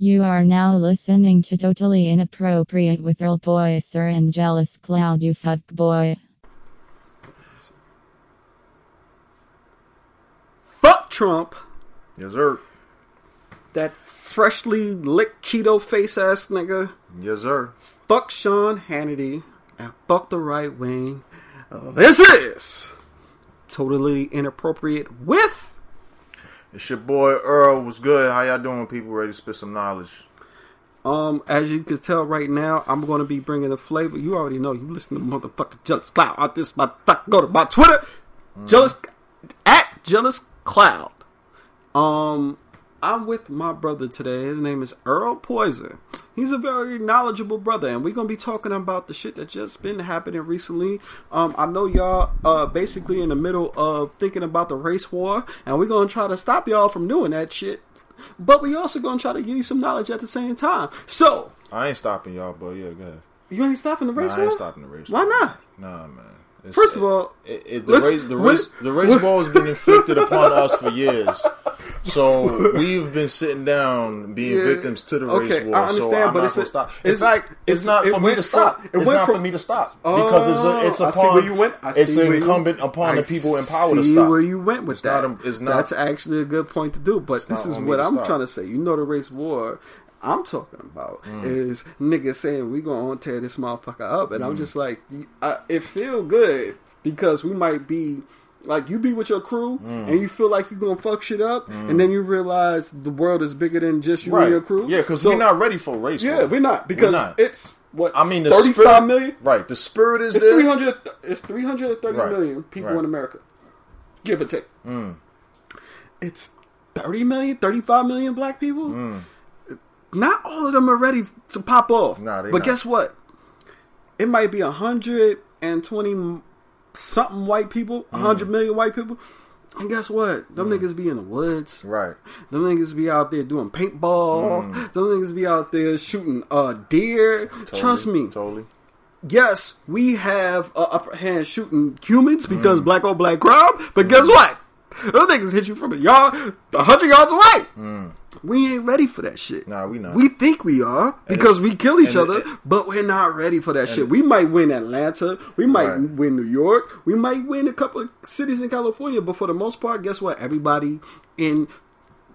You are now listening to Totally Inappropriate with Earl Boy Sir and Jealous Cloud, you fuck boy. Fuck Trump. Yes, sir. That freshly licked Cheeto face ass nigga. Yes, sir. Fuck Sean Hannity. And fuck the right wing. This is totally inappropriate with It's your boy Earl. What's good? How y'all doing, people? Ready to spit some knowledge? Um, as you can tell right now, I'm going to be bringing the flavor. You already know. You listen to motherfucking Jealous Cloud. Out this motherfucker. Go to my Twitter. Jealous at Jealous Cloud. Um, I'm with my brother today. His name is Earl Poison. He's a very knowledgeable brother, and we're gonna be talking about the shit that just been happening recently. Um, I know y'all uh basically in the middle of thinking about the race war, and we're gonna try to stop y'all from doing that shit. But we also gonna try to give you some knowledge at the same time. So I ain't stopping y'all, but yeah, go ahead. you ain't stopping the Nah, race I ain't stopping the race. Why war. not? Nah, man. It's- First of all, it, it, the let's- race, the race, the race ball has been inflicted upon us for years. So we've been sitting down, being Yeah. victims to the race Okay, war. I understand, so I'm but not it's a- stop. In it's- fact, it's, it's- not it for me to from- stop. it it's not from- for me to stop because it's a, it's Oh, upon. Where you went. It's see where you- incumbent upon I the people in power to see stop. where you went with It's that. not it's not- That's actually a good point to do. But this is what I'm stop. trying to say. You know, the race war. I'm talking about Mm. is niggas saying we gonna tear this motherfucker up, and I'm Mm. just like, I, it feel good because we might be like you be with your crew Mm. and you feel like you're gonna fuck shit up, and then you realize the world is bigger than just you right? and your crew. Yeah, because So- we're not ready for a race. Yeah, we're not because not. it's what I mean, the 35 spirit, million? Right, the spirit is It's there. three hundred. It's three hundred thirty Right. million people Right. in America, give or take. Mm. It's 30 million, 35 million black people. Mm. Not all of them are ready to pop off. Nah, but not. guess what? It might be hundred and twenty something white people, a Mm. hundred million white people. And guess what? Them niggas be in the woods. Right. Them niggas be out there doing paintball. Mm. Them niggas be out there shooting uh, deer. Trust me, Totally. yes, we have a upper hand shooting humans Mm. because black on black crime. But guess what? Those niggas hit you from a yard, a hundred yards away. We ain't ready for that shit. Nah, we not. We think we are because we kill each other, it- but we're not ready for that shit. We might win Atlanta, we might Right. win New York, we might win a couple of cities in California, but for the most part, guess what? Everybody in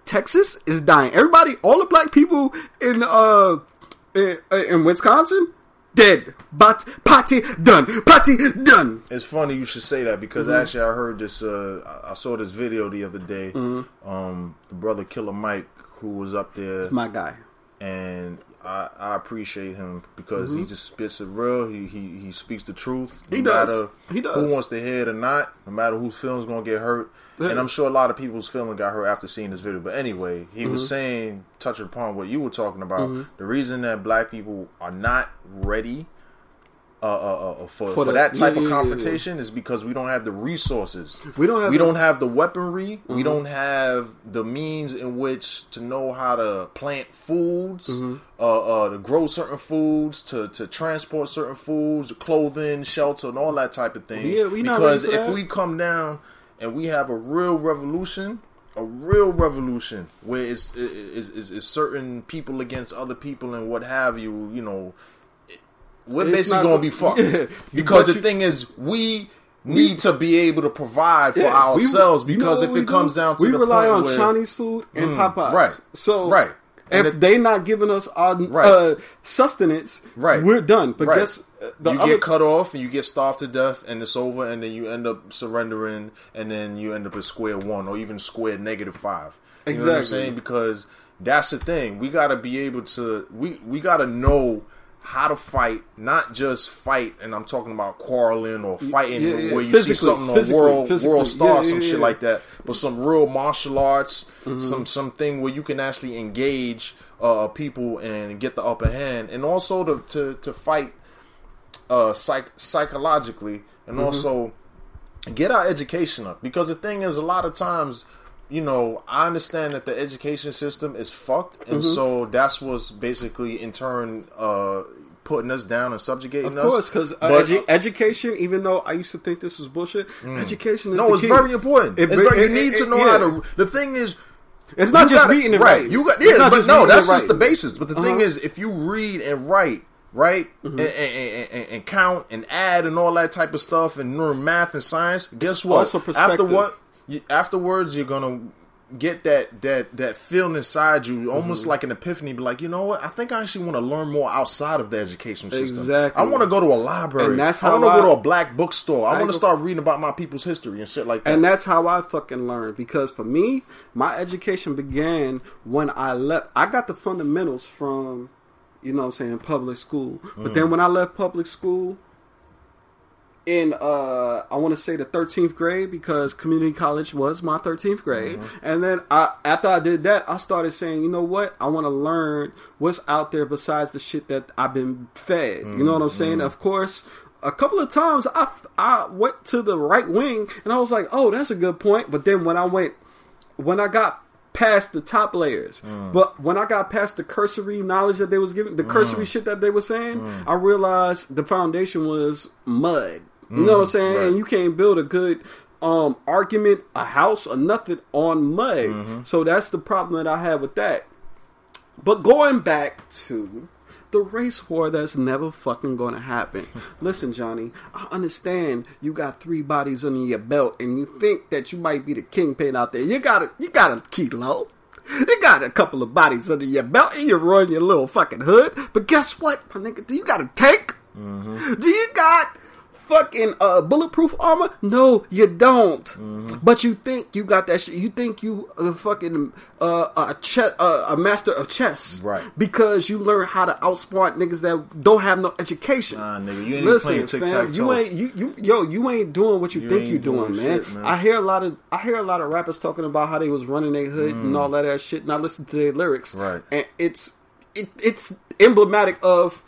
Texas is dying. Everybody, all the black people in uh in, in Wisconsin, dead. But party done. Party done. It's funny you should say that because Mm-hmm. actually I heard this. Uh, I- I saw this video the other day. Mm-hmm. Um, the brother Killer Mike, who was up there, My guy. and I, I appreciate him because he just spits it real. He he, he speaks the truth. No Mm-hmm. He does. matter He does. Who wants to hear it or not? No matter whose feelings gonna get hurt. Yeah. And I'm sure a lot of people's feeling got hurt after seeing this video. But anyway, he Mm-hmm. was saying, touching upon what you were talking about, the reason that black people are not ready uh, uh, uh, for, For for, the- that type yeah, of yeah, yeah, yeah. confrontation is because we don't have the resources. We don't have we the- don't have the weaponry. Mm-hmm. We don't have the means in which to know how to plant foods, Mm-hmm. uh, uh, to grow certain foods, to, to transport certain foods, clothing, shelter, and all that type of thing. Yeah, we because if that. we come down and we have a real revolution. A real revolution where it's, it's, it's, it's certain people against other people and what have you, you know, we're It's basically to be fucked. Yeah. Because But the you- thing is, we need to be able to provide for Yeah, we- ourselves. you know because if it comes do? down to we rely on where, Chinese food and Mm, Popeyes. right. So Right. And if it- they not giving us our Right. uh, sustenance, Right. we're done. But Right. guess uh, you other get cut off and you get starved to death and it's over and then you end up surrendering and then you end up at square one or even square negative five. You know what I'm Exactly. saying? Because that's the thing. We gotta be able to we we gotta know how to fight, not just fight, and I'm talking about quarreling or fighting Yeah, yeah. where you see something on world physically. world star, Yeah, some shit. Mm-hmm. like that. But some real martial arts, some something where you can actually engage uh, people and get the upper hand, and also to to, to fight uh, psych- psychologically, and Mm-hmm. also get our education up. Because the thing is, a lot of times, you know, I understand that the education system is fucked, and Mm-hmm. so that's what's basically in turn uh, putting us down and subjugating Of us. course, because uh, edu- education, even though I used to think this was bullshit, education is No, it's key. very important. It It's ve- very- you it- need it- to know yeah. how to. The thing is, It's not You just gotta- reading and right. writing. You got yeah, but no, that's just the basis. But the thing Uh-huh. Mm-hmm. is, if you read and write, right, and, and, and, and- and count and add and all that type of stuff and learn math and science, guess what? After what? You, afterwards, you're gonna get that that that feeling inside you, Mm-hmm. almost like an epiphany. Be like, you know what? I think I actually want to learn more outside of the education system. Exactly. I want to go to a library. And that's how I want to I- go to a black bookstore. I, I want to start reading about my people's history and shit like that. And that's how I fucking learned. Because for me, my education began when I left. I got the fundamentals from, you know what I'm saying, public school. But Mm. then when I left public school, in uh I want to say the 13th grade because community college was my 13th grade Mm-hmm. and then I after I did that I started saying you know what I want to learn what's out there besides the shit that I've been fed you know what I'm saying Mm-hmm. of course a couple of times I I went to the right wing and I was like oh that's a good point but then when I went when I got past the top layers, Mm. but when I got past the cursory knowledge that they was giving, the cursory shit that they were saying, Mm. I realized the foundation was mud. You know what I'm saying? Mm, right. And you can't build a good um, argument, a house, or nothing on mud. Mm-hmm. So that's the problem that I have with that. But going back to the race war that's never fucking gonna happen. Listen, Johnny, I understand you got three bodies under your belt and you think that you might be the kingpin out there. You got a you got a kilo. You got a couple of bodies under your belt and you run your little fucking hood. But guess what, my nigga? Do you got a tank? Do you got fucking uh, bulletproof armor? No, you don't. Mm-hmm. But you think you got that shit. You think you a fucking uh, a chess, uh, a master of chess, Right. Because you learn how to outsmart niggas that don't have no education. Nah, nigga, you ain't even playing tic-tac-toe. you ain't you, you yo you ain't doing what you, You think you doing, doing man. shit, man. I hear a lot of I hear a lot of rappers talking about how they was running their hood and all that ass shit, and I listen to their lyrics, Mm. Right. And it's it, it's emblematic of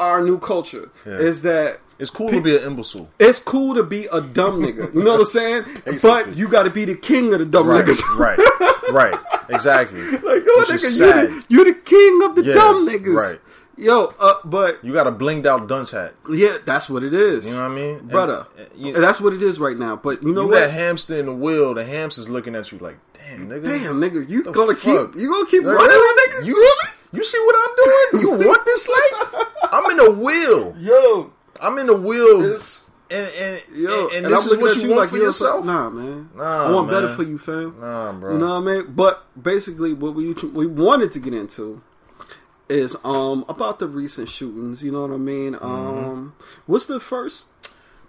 our new culture Yeah. is that it's cool to be an imbecile. it's cool to be a dumb nigga. You know what I'm saying? But you got to be the king of the dumb Right, niggas. right, right. Exactly. like, oh, Which nigga, you're the, you the king of the Yeah, dumb niggas. right. Yo, uh, but You got a blinged out dunce hat. yeah, that's what it is. You know what I mean, brother? and you- that's what it is right now. But you know what? You what? that hamster in the wheel. The hamster's looking at you like, damn, nigga. Damn, nigga, you gonna fuck? keep you gonna keep running with niggas? You really? You see what I'm doing? You want this life? I'm in a wheel. Yo, I'm in the wheel. It's- and and, yo, and, and this is what at you, you want like for yourself? Nah, man. Nah, I want better for you, fam. Nah, bro. You know what I mean? But basically, what we we wanted to get into is um about the recent shootings. You know what I mean? Mm-hmm. Um, what's the first?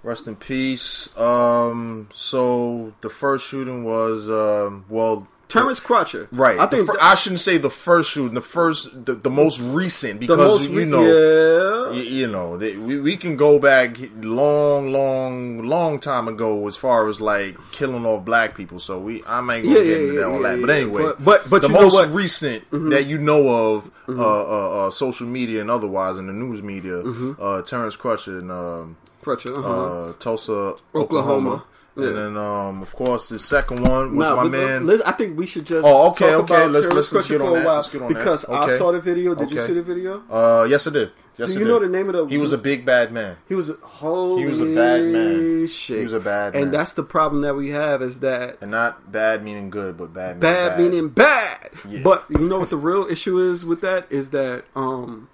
Rest in peace. Um, so the first shooting was um, well, Terence Crutcher. right. I think think I shouldn't say the first shooting. The first, the, the most recent, because most you know, yeah. you, know, they, we we can go back long, long, long time ago as far as like killing off black people. So we, I ain't gonna Yeah, get into yeah, that all that. But anyway, But- but- but the you know most what? Mm-hmm. recent that you know of, uh, uh, uh, social media and otherwise in the news media, Mm-hmm. uh, Terence Crutcher and um, Crutcher. Uh-huh. uh, Tulsa, Oklahoma. Oklahoma. Yeah. And then, um, of course, the second one was Nah, my man. Listen, I think we should just Oh, okay, okay. Let's- let's- let's get on that. Let's get on that. because I saw the video. Did you see the video? uh, yes, I did. Yes, Do you know the name of the? He was a big bad man. He was a holy. He was a bad man. Shit. He was a bad Man. And that's the problem that we have is that And not bad meaning good, but bad meaning bad, bad. meaning bad. Yeah. But you know what the real issue is with that is that um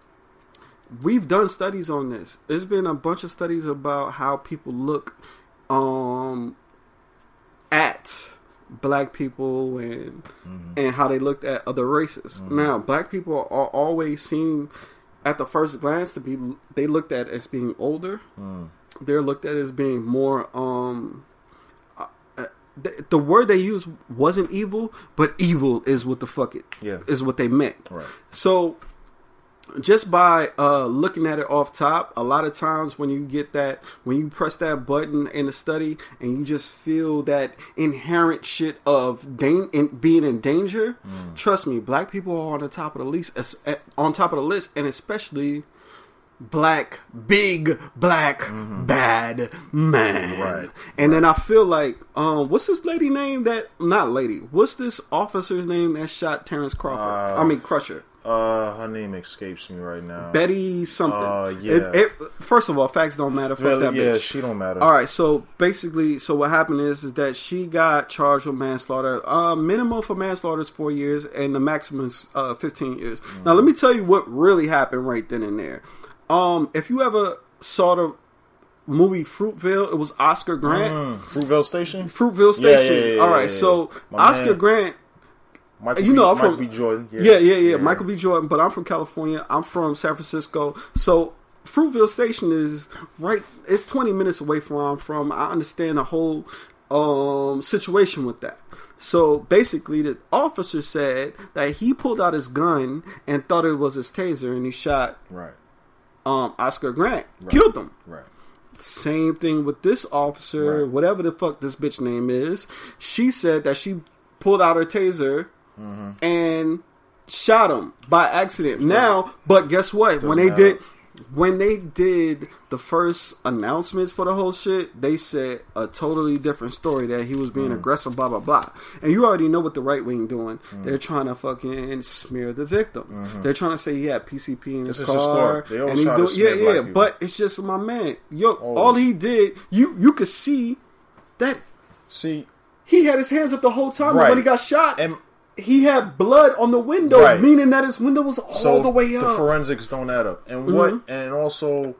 we've done studies on this. There's been a bunch of studies about how people look um at black people and mm-hmm. and how they looked at other races. Mm-hmm. Now, black people are always seen at the first glance to be they looked at as being older. Mm. They're looked at as being more um uh, uh, the, the word they used wasn't evil, but evil is what the fuck it Yeah. is what they meant. Right. So just by uh, looking at it off top, a lot of times when you get that, when you press that button in the study and you just feel that inherent shit of dan- in, being in danger, trust me, black people are on the top of the list, as- on top of the list, and especially black, big black bad man. Right. And then I feel like, um, what's this lady name that? Not lady. What's this officer's name that shot Terrence Crawford? I mean Crusher. Uh, her name escapes me right now. Betty something. Uh, yeah. It, it, first of all, facts don't matter. Fuck Really, that yeah, bitch. she don't matter. All right, so basically, so what happened is is that she got charged with manslaughter. Uh, minimum for manslaughter is four years, and the maximum is uh, fifteen years. Now, let me tell you what really happened right then and there. Um, if you ever saw the movie Fruitvale, it was Oscar Grant. Mm, Fruitvale Station. Fruitvale Station. yeah, yeah, All yeah, right, yeah. so Oscar man. Grant Michael you B, know, I'm Michael from B. Jordan. yeah, yeah, yeah, Michael B. Jordan, but I'm from California. I'm from San Francisco. So Fruitvale Station is right. It's 20 minutes away from where I'm from. I understand the whole um, situation with that. So basically, the officer said that he pulled out his gun and thought it was his taser, and he shot Right, um, Oscar Grant, killed him. right. Same thing with this officer, Right. whatever the fuck this bitch name is. She said that she pulled out her taser Mm-hmm. and shot him by accident. Now, but guess what? When they matter. did when they did the first announcements for the whole shit, they said a totally different story that he was being Mm. aggressive, blah blah blah. And you already know what the right wing doing. Mm. They're trying to fucking smear the victim. They're trying to say he had PCP in his Mm-hmm. This car, historic. They always and he's doing yeah, yeah. people. But it's just my man. Yo, Always. all he did, you you could see that See, he had his hands up the whole time. Right. When he got shot, and he had blood on the window, Right. meaning that his window was all so the way up. the forensics don't add up. And Mm-hmm. what? And also,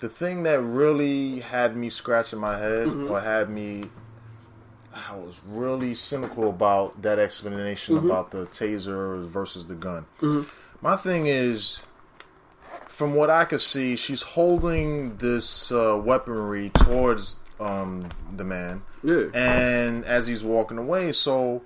the thing that really had me scratching my head, Mm-hmm. or had me, I was really cynical about that explanation Mm-hmm. about the taser versus the gun. My thing is. From what I could see, she's holding this uh, weaponry towards um, the man, Yeah. and as he's walking away, so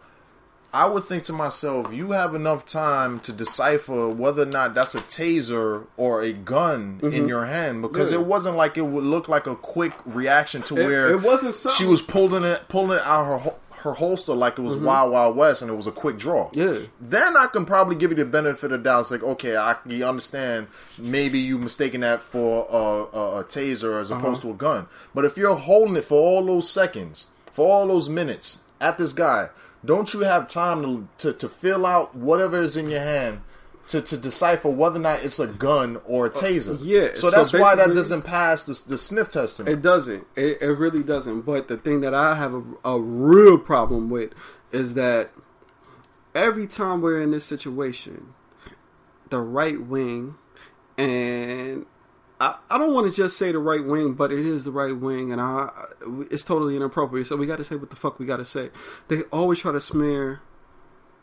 I would think to myself, you have enough time to decipher whether or not that's a taser or a gun in your hand because Mm-hmm. Yeah. it wasn't like it would look like a quick reaction to It- where it wasn't something- she was pulling it pulling it out her her holster like it was Wild Wild West and it was a quick draw. Mm-hmm. Yeah. Then I can probably give you the benefit of the doubt. It's like, okay, I you understand. Maybe you mistaken that for a, a, a taser as opposed Uh-huh. to a gun. But if you're holding it for all those seconds, for all those minutes at this guy, don't you have time to to, to fill out whatever is in your hand? To, to decipher whether or not it's a gun or a taser. Uh, yeah, So so that's why that doesn't pass the, the sniff test. It doesn't. It, it really doesn't. But the thing that I have a, a real problem with is that every time we're in this situation, the right wing, and I, I don't want to just say the right wing, but it is the right wing, and I it's totally inappropriate. So we got to say what the fuck we got to say. They always try to smear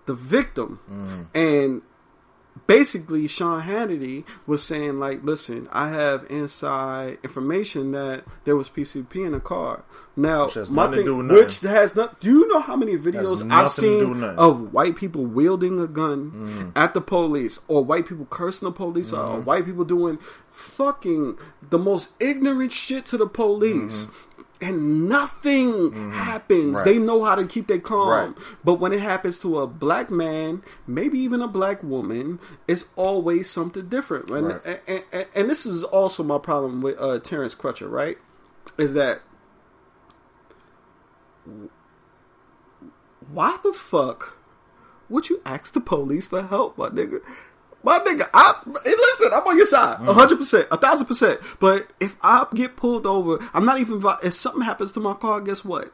the victim, mm. and basically Sean Hannity was saying like, listen, I have inside information that there was PCP in the car. Now, Which has my nothing to thing, do with nothing. which has not. Do you know how many videos I've to seen of white people wielding a gun Mm-hmm. at the police, or white people cursing the police, or Mm-hmm. white people doing fucking the most ignorant shit to the police? And nothing happens. Mm-hmm. Right. They know how to keep their calm. Right. But when it happens to a black man, maybe even a black woman, it's always something different. And, Right. and, and, and this is also my problem with uh, Terence Crutcher, right? Is that why the fuck would you ask the police for help, my nigga? My nigga, I listen. I'm on your side, a hundred percent, a thousand percent. But if I get pulled over, I'm not even. If something happens to my car, guess what?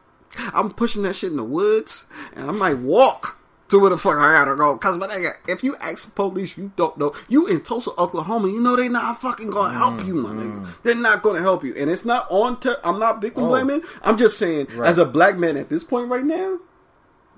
I'm pushing that shit in the woods, and I might walk to where the fuck I gotta go. Cause my nigga, if you ask the police, you don't know. You in Tulsa, Oklahoma, you know they not fucking gonna help mm, you, my nigga. Mm. They're not gonna help you, and it's not on. Ter- I'm not victim Oh. blaming. I'm just saying, Right. as a black man at this point right now,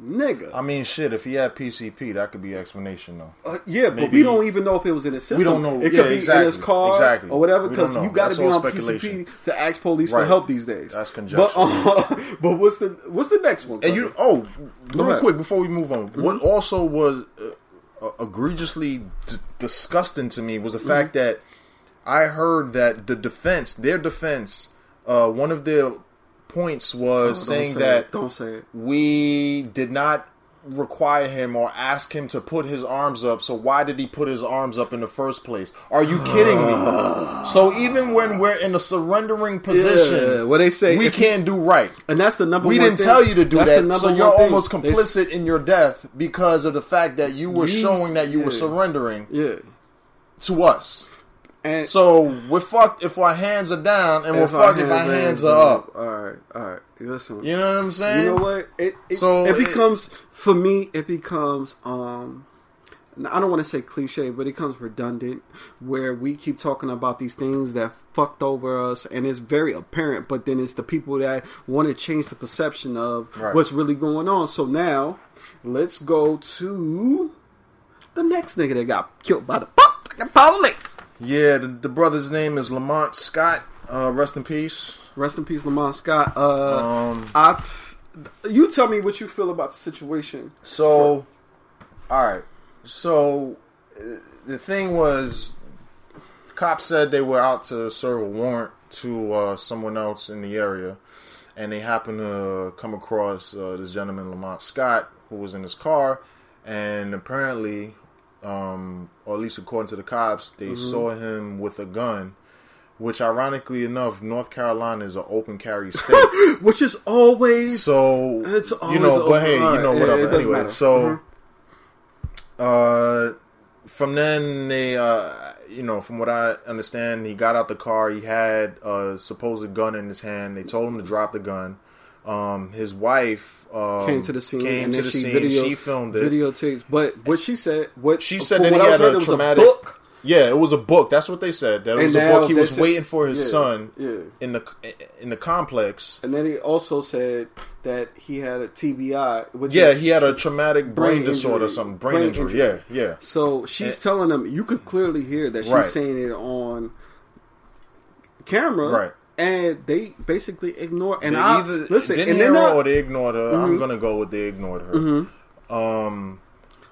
nigga. I mean, shit. If he had PCP, that could be explanation though. Uh, yeah, but Maybe- we don't even know if it was in his system. We don't know. It could Yeah, be exactly. in his car Exactly. or whatever. Because you got to be on. PCP to ask police for help these days. That's conjecture. But, uh, but what's the what's the next one? And you, oh, real ahead. quick before we move on, what also was uh, uh, egregiously d- disgusting to me was the fact that I heard that the defense, their defense, uh, one of their points was saying say that it. don't say it. we did not require him or ask him to put his arms up. So why did he put his arms up in the first place? Are you kidding me? so even when we're in a surrendering position, Yeah, what they say, we can't do right. and that's the number. We didn't thing. tell you to do That's that, so you're thing. almost They complicit in your death because of the fact that you were You- showing that you were surrendering Yeah, to us. And So we're fucked if our hands are down, and we're fucked if our hands are up. All right, all right. Listen, You know what I'm saying? You know what? It, it So it it- becomes for me. It becomes um. I don't want to say cliche, but it becomes redundant where we keep talking about these things that fucked over us, and it's very apparent. But then it's the people that want to change the perception of Right. what's really going on. So now, let's go to the next nigga that got killed by the fucking police. Yeah, the, the brother's name is Lamont Scott. Uh, rest in peace. Rest in peace, Lamont Scott. Uh, Um, I, you tell me what you feel about the situation. So, all right. So, uh, the thing was, cops said they were out to serve a warrant to uh, someone else in the area, and they happened to come across uh, this gentleman, Lamont Scott, who was in his car, and apparently, um, or at least according to the cops, they saw him with a gun. Which, ironically enough, North Carolina is an open carry state. which is always So It's you always know, open. but hey, you know, yeah, whatever. doesn't anyway, matter. so uh, from then they, uh, you know, from what I understand, he got out the car. He had a supposed gun in his hand. They told him to drop the gun. Um, his wife um, came to the scene Came and to the she scene. video she filmed it. videotapes. But what she said, what She said that he had heard, a was traumatic. book. Yeah, it was a book. That's what they said. That it And was a book. He was said- waiting for his yeah, son yeah. in the in the complex. And then he also said that he had a TBI. Which Yeah, he had a traumatic brain, Brain disorder, or injury. something. Brain, Brain injury. injury. Yeah, yeah. So she's telling him. You could clearly hear that she's Right. saying it on camera, Right. And they basically ignore. And They I either listen. didn't And hear her or they ignored her. I'm gonna go with they ignored her. Um,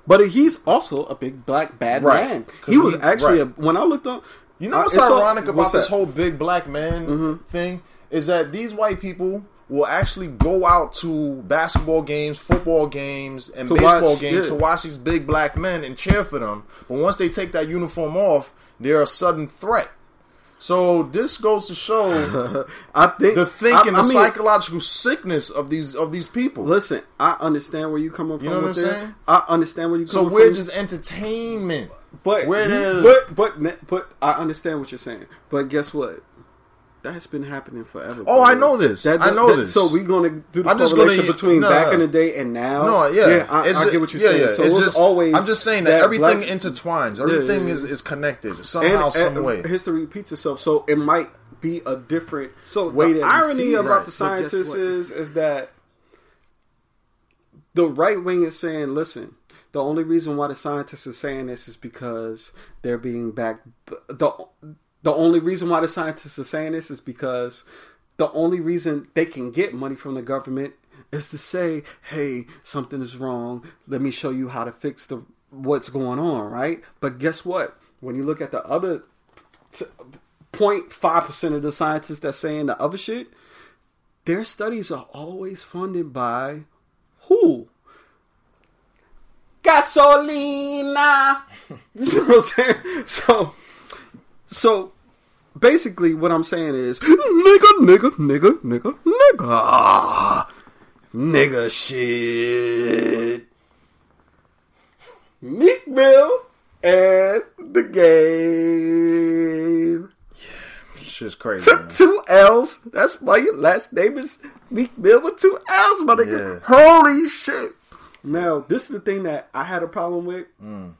But he's also a big black bad Right. man. He was actually right. a, when I looked up. you know uh, what's all- ironic about what's this? Mm-hmm. whole big black man thing is that these white people will actually go out to basketball games, football games, and To baseball watch, games yeah. to watch these big black men and cheer for them. But once they take that uniform off, they're a sudden threat. So this goes to show I think the thinking, I, I the mean, psychological sickness of these of these people. Listen, I understand where you coming from. You know what with I'm saying? I understand where you so coming from. So we're from. just entertainment. but we're you- but but but I understand what you're saying. But guess what? That's been happening forever. Oh, I know this. I know this. So we're gonna do the I'm just gonna- correlation between nah. back in the day and now. No, yeah, I, It's I ju- get what you're yeah, saying. Yeah. So it's just, always. I'm just saying that, everything black- intertwines. Everything yeah, is, yeah. is connected somehow, and, some and way. history repeats itself. So it might be a different So way. the The irony Right. about the But guess scientists is is that the right wing is saying, "Listen, the only reason why the scientists are saying this is because they're being backed. the The only reason why the scientists are saying this is because the only reason they can get money from the government is to say, "Hey, something is wrong. Let me show you how to fix the what's going on." Right? But guess what? When you look at the other 0.5 percent of the scientists that's saying the other shit, their studies are always funded by who? Gasolina. you know what I'm saying? So, so basically, what I'm saying is, nigga, nigga, nigga, nigga, nigga, nigga, shit. Meek Mill and the game. Yeah, shit's crazy. man. two L's. That's why your last name is Meek Mill with two L's, my nigga. Yeah. Holy shit. Now, this is the thing that I had a problem with Mm.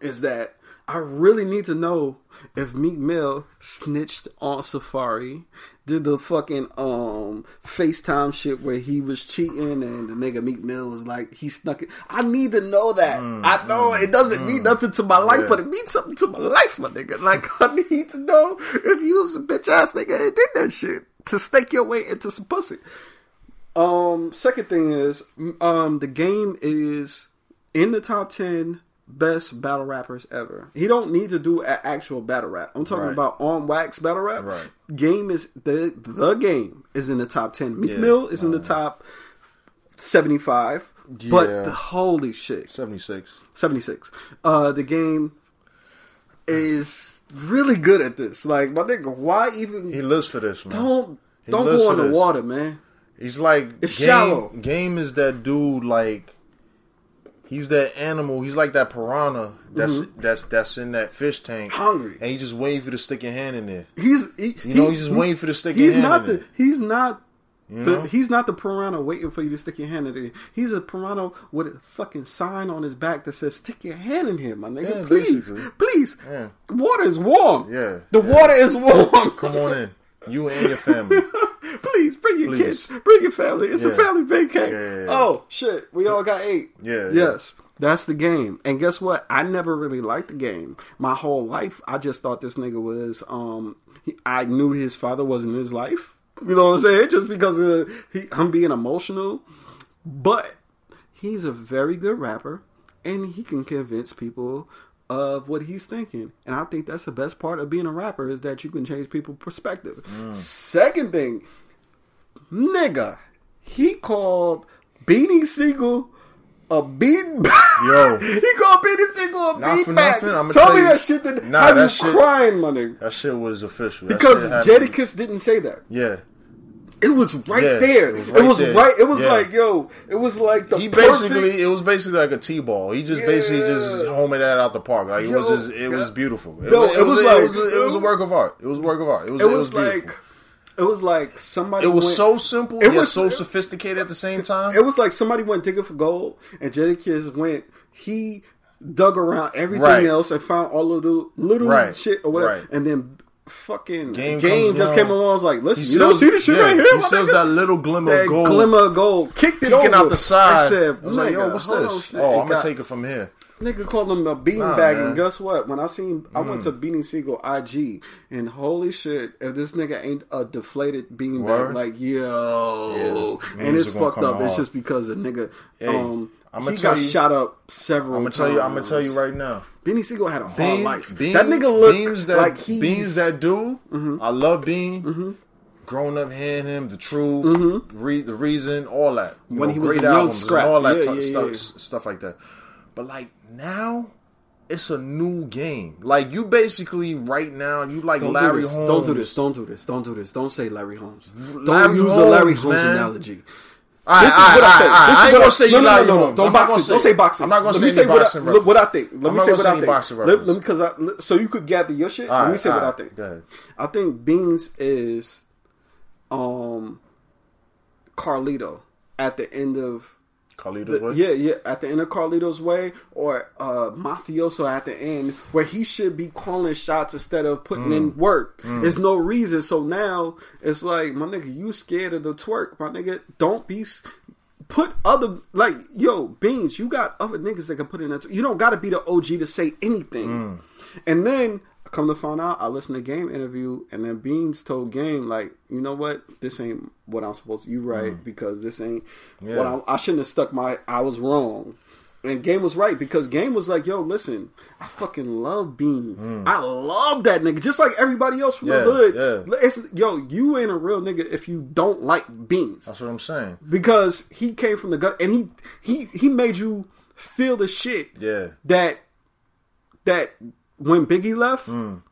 is that I really need to know if Meek Mill snitched on Safaree, did the fucking um FaceTime shit where he was cheating and the nigga Meek Mill was like he snuck it. I need to know that. I know it doesn't mean nothing to my life, Mm. Yeah. but it means something to my life, my nigga. Like I need to know if you was a bitch ass nigga and did that shit to stake your way into some pussy. Um, second thing is, um, the game is in the top ten best battle rappers ever. He don't need to do an actual battle rap. I'm talking Right. about on wax battle rap. Right. Game is the the game is in the top ten. Meek Yeah. Mill is in the top seventy five. But the, holy shit, Seventy six. 76. Uh, the game is really good at this. Like, my nigga, why even He lives for this, man. don't He don't go in the this. water, man? He's like It's game, shallow. Game is that dude like he's that animal. He's like that piranha that's that's that's in that fish tank, Mm-hmm. Hungry. and he's just waiting for you to stick your hand in there. He's he, You know, he- he's just he- waiting for the stick He's your hand not in the there. he's not You the, he's not the piranha waiting for you to stick your hand in there. He's a piranha with a fucking sign on his back that says "Stick your hand in here, my nigga. Yeah, please, basically. please. Yeah. Water is warm. Yeah, the yeah. water is warm. Come on in, you and your family. Please bring your Please. kids, bring your family. It's a family vacation. Yeah, yeah, yeah. Oh shit, we all got eight. Yeah, Yes, that's the game. And guess what? I never really liked the game. My whole life, I just thought this nigga was. Um, he, I knew his father wasn't in his life. You know what I'm saying? Just because of he, I'm being emotional, but he's a very good rapper, and he can convince people of what he's thinking. And I think that's the best part of being a rapper is that you can change people's perspective. Second thing, nigga, he called Beanie Sigel a beat Yo. he called Beanie Sigel a Not beat for back. nothing, Tell tell me you- that shit that Nah, had that you shit- crying, my nigga. That shit was official. That Because Jadakiss didn't say that. yeah, It was right Yeah, there. it was It right was right. It was Yeah. like, yo, it was like the he perfect- basically it was basically like a t-ball. He just basically just Yeah. homed that out the park. Like it was just it was yeah. beautiful. It, Yo, was, it was a- like- it was a, it was a work of art. It was a work of art. It was It it was, was, beautiful. It was like somebody. it was went- so simple. It was so sophisticated at the same time. It was like somebody went digging for gold, and Jadakiss went. He dug around everything Right. else and found all of the little Right. shit or whatever, Right. and then fucking Game game, just along. came along. and was like, listen, He you don't see the shit yeah, right here. He sells nigga? that little glimmer that of gold. glimmer of gold, kicked it Peeking over. out the side. I said, I was like, yo, "Nigga, what's on, this? Oh, I'm gonna take it from here. Nigga called him a beanbag, Nah, and. Mm. guess what? When I seen, I went to Beanie Sigel IG, and holy shit, if this nigga ain't a deflated beanbag, like yo, Yeah. and it's fucked up. It's just because the nigga, Hey, um, I'ma he got you- shot up several. I'm gonna tell you. I'm gonna tell you right now. Beanie Sigel had a hard Bean, life. Bean, that nigga looked Beans that, like he's Beans that dude. I love Bean. Growing up hearing him, the truth, re- the reason, all that. You When know, he was a young scrap. all that Yeah, tu- yeah, stuff, yeah. stuff like that. But like now, it's a new game. Like you basically right now, you like Don't Larry do Holmes. Don't do this. Don't do this. Don't do this. Don't say Larry Holmes. Don't Larry use a Larry Holmes, Holmes man. analogy. Right, This is right, what I all say. right, all right. This I ain't what gonna I- say no, you no, Larry no, no, Holmes. Don't box it. Don't say boxing. I'm not gonna Let say say what boxing I, reference. what I think. Let I'm me not say what say I think. boxing Let, let me because I so you could gather your shit. Let me say what I think. I think Beans is um Carlito at the end of Carlito's the- way? yeah, yeah, at the end of Carlito's way, or uh, mafioso at the end, where he should be calling shots instead of putting Mm. in work. There's no reason. So now it's like, my nigga, you scared of the twerk, my nigga. Don't be. Put other like yo beans. You got other niggas that can put in that. You don't got to be the OG to say anything. Mm. And then come to find out, I listened to game interview, and then Beans told game like, you know what, this ain't what I'm supposed to. You right because this ain't Yeah. what I, I shouldn't have stuck my. I was wrong. And Game was right because Game was like, "Yo, listen, I fucking love Beans. I love that nigga, just like everybody else from Mm. Yeah, the hood. yeah. It's, yo, you ain't a real nigga if you don't like Beans That's what I'm saying. because he came from the gut and he he he made you feel the shit Yeah. that that when Biggie left, Mm.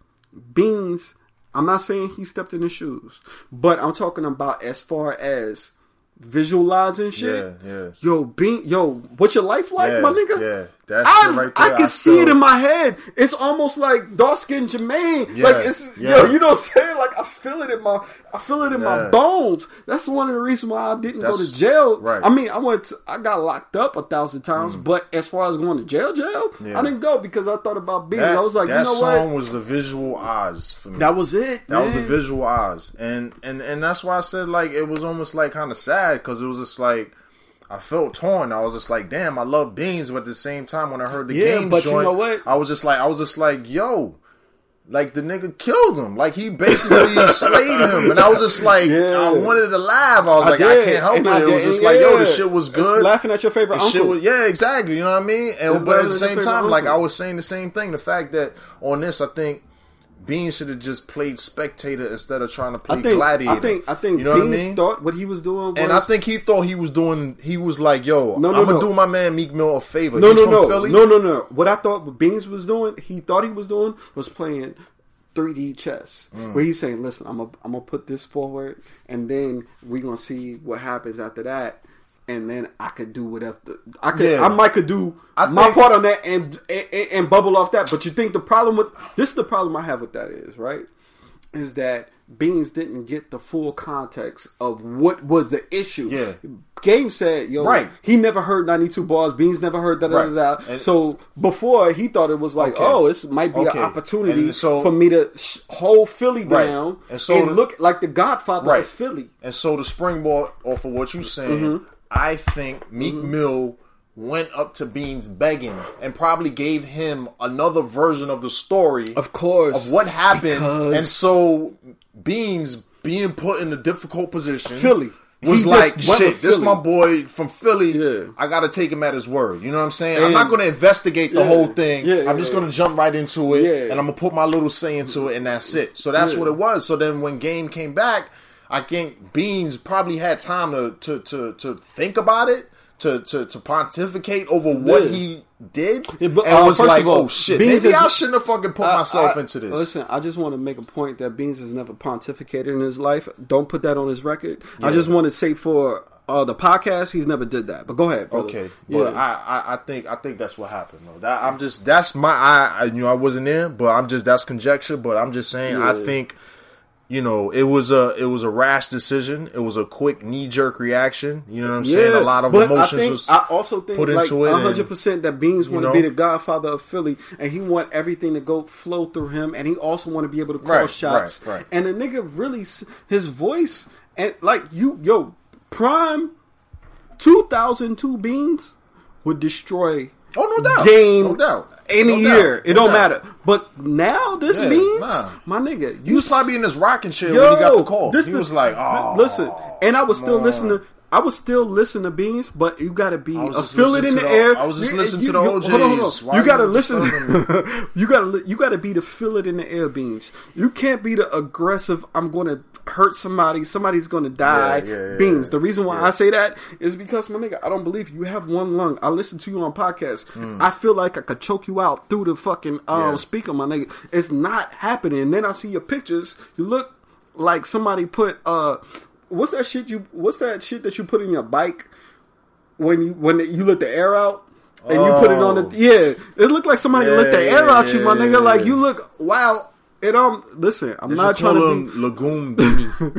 Beans. I'm not saying he stepped in his shoes, but I'm talking about as far as visualizing shit. Yeah, yeah. Yo, Bean, yo, what's your life like, Yeah, my nigga? yeah. That I, right I can I see it in my head. It's almost like dark skin Jermaine. Yeah, Like it's yeah. yo, you know what I'm saying? Like I feel it in my I feel it in my bones. That's one of the reasons why I didn't go to jail. right. I mean, I went to, I got locked up a thousand times, but as far as going to jail, jail, Mm. Yeah. I didn't go because I thought about being. That, I was like, that you know song what? was the visual eyes for me. That was it. That was the visual eyes, and and and that's why I said like it was almost like kind of sad because it was just like I felt torn. I was just like, damn, I love beans, but at the same time, when I heard the Yeah, game but you joint, know what? I was just like, I was just like, yo. Like the nigga killed him, like he basically slayed him, and I was just like, Yeah. I wanted to laugh. I was like, I can't help and it. It was just like, yo, the shit was It's good. laughing at your favorite The shit uncle. was, yeah, exactly. You know what I mean? And It's but at the same time, like I was saying the same thing. The fact that on this, I think Bean should have just played spectator instead of trying to play I think, gladiator. I think, I think, you know Beans what I mean. thought what he was doing was, and I think he thought he was doing. He was like, "Yo, No, no, I'm gonna no. do my man Meek Mill a favor. no, He's no, no, Philly. no, no, no. What I thought what Beans was doing, he thought he was doing was playing 3D chess, Mm. where he's saying, "Listen, I'm gonna, I'm gonna put this forward, and then we're gonna see what happens after that." And then I could do whatever I could. Yeah. I might could do I my think- part on that and, and and bubble off that. But you think the problem with this is the problem I have with that is right is that Beans didn't get the full context of what was the issue. Yeah. Game said, yo, Right. he never heard 92 bars. Beans never heard da da Right. da. So before he thought it was like, Okay. oh, this might be Okay. an opportunity so- for me to hold Philly Right. down And and, so the- look like the Godfather Right. of Philly. And so the springboard off of what you're saying, Mm-hmm. I think Meek mm-hmm. Mill went up to Beans begging and probably gave him another version of the story Of course. of what happened. Because- And so Beans being put in a difficult position. Philly. Was He like shit. This my boy from Philly. Yeah. I gotta take him at his word. You know what I'm saying? I'm not gonna investigate the Yeah. whole thing. Yeah, I'm just yeah. gonna jump right into it, Yeah. and I'm gonna put my little say into it, and that's it. So that's what it was. So then when game came back, I think Beans probably had time to to to, to think about it, to, to to pontificate over what Yeah. he did, Yeah, but, and uh, was like, all, "Oh shit, Beans maybe is- I shouldn't have fucking put I- myself I- into this." Listen, I just want to make a point that Beans has never pontificated in his life. Don't put that on his record. I just want to say for uh, the podcast, he's never did that. But go ahead. Brother. Okay, Yeah. but I, I, I think I think that's what happened. Though. That I'm just that's my I, I you know I wasn't in, but I'm just that's conjecture. But I'm just saying I think you know it was a it was a rash decision. It was a quick knee jerk reaction. You know what I'm saying? A lot of emotions I, think, was I also think put like into it. and- hundred percent that Beans want to be the Godfather of Philly, and he want everything to go flow through him, and he also want to be able to call Right, shots. right, right. And the nigga really, his voice and like you, yo, Prime, two thousand two Beans would destroy. Oh no doubt, Game no doubt, any No doubt, year, it no don't doubt. matter. But now this Yeah, means, nah. my nigga, He was s- probably in this rocking chair Yo, when he got the call. This he was like, "Oh, listen," and I was still man. listening. I was still listening to Beans, but you got to be uh, feel it in the, the- air. I was just listening you- to the you- hold on, hold on. You got to listen. you got to you got to be the feel it in the air. Beans. You can't be the aggressive. I'm going to hurt somebody. Somebody's going to die. Yeah, yeah, yeah, Beans. The reason why. I say that is because my nigga, I don't believe you have one lung. I listen to you on podcast. Mm. I feel like I could choke you out through the fucking um, speaker, my nigga. It's not happening. And then I see your pictures. You look like somebody put uh, what's that shit you? What's that shit that you put in your bike when you when you let the air out? And you put it on Oh. the yeah. It looked like somebody Yeah, let the air yeah, out you, my nigga. yeah, Like yeah. you look wow. It um listen, I'm They not trying to be Lagoon Baby.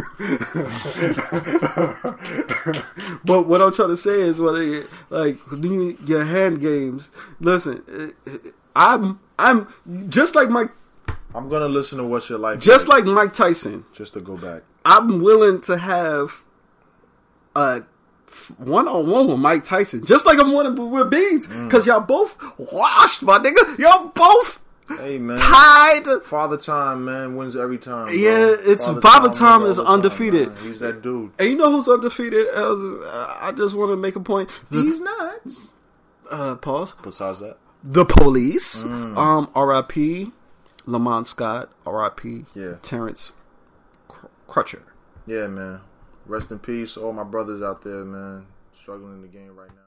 But what I'm trying to say is, what it- like your hand games. Listen, eh, I'm I'm just like Mike, I'm gonna listen to what's your life. just like Mike Tyson. just to go back. I'm willing to have a one on one with Mike Tyson, just like I'm willing with Beans, Mm. because y'all both washed, my nigga. Y'all both Hey man, tied. Father Time man wins every time. bro. Yeah, it's- Father Time wins is undefeated. man. He's that dude. And you know who's undefeated? Uh, I just want to make a point. These nuts. Uh, pause. Besides that, The police. Mm. Um, R.I.P. Lamont Scott. R.I.P. Yeah. Terence Crutcher. yeah, man. Rest in peace, all my brothers out there, man, struggling in the game right now.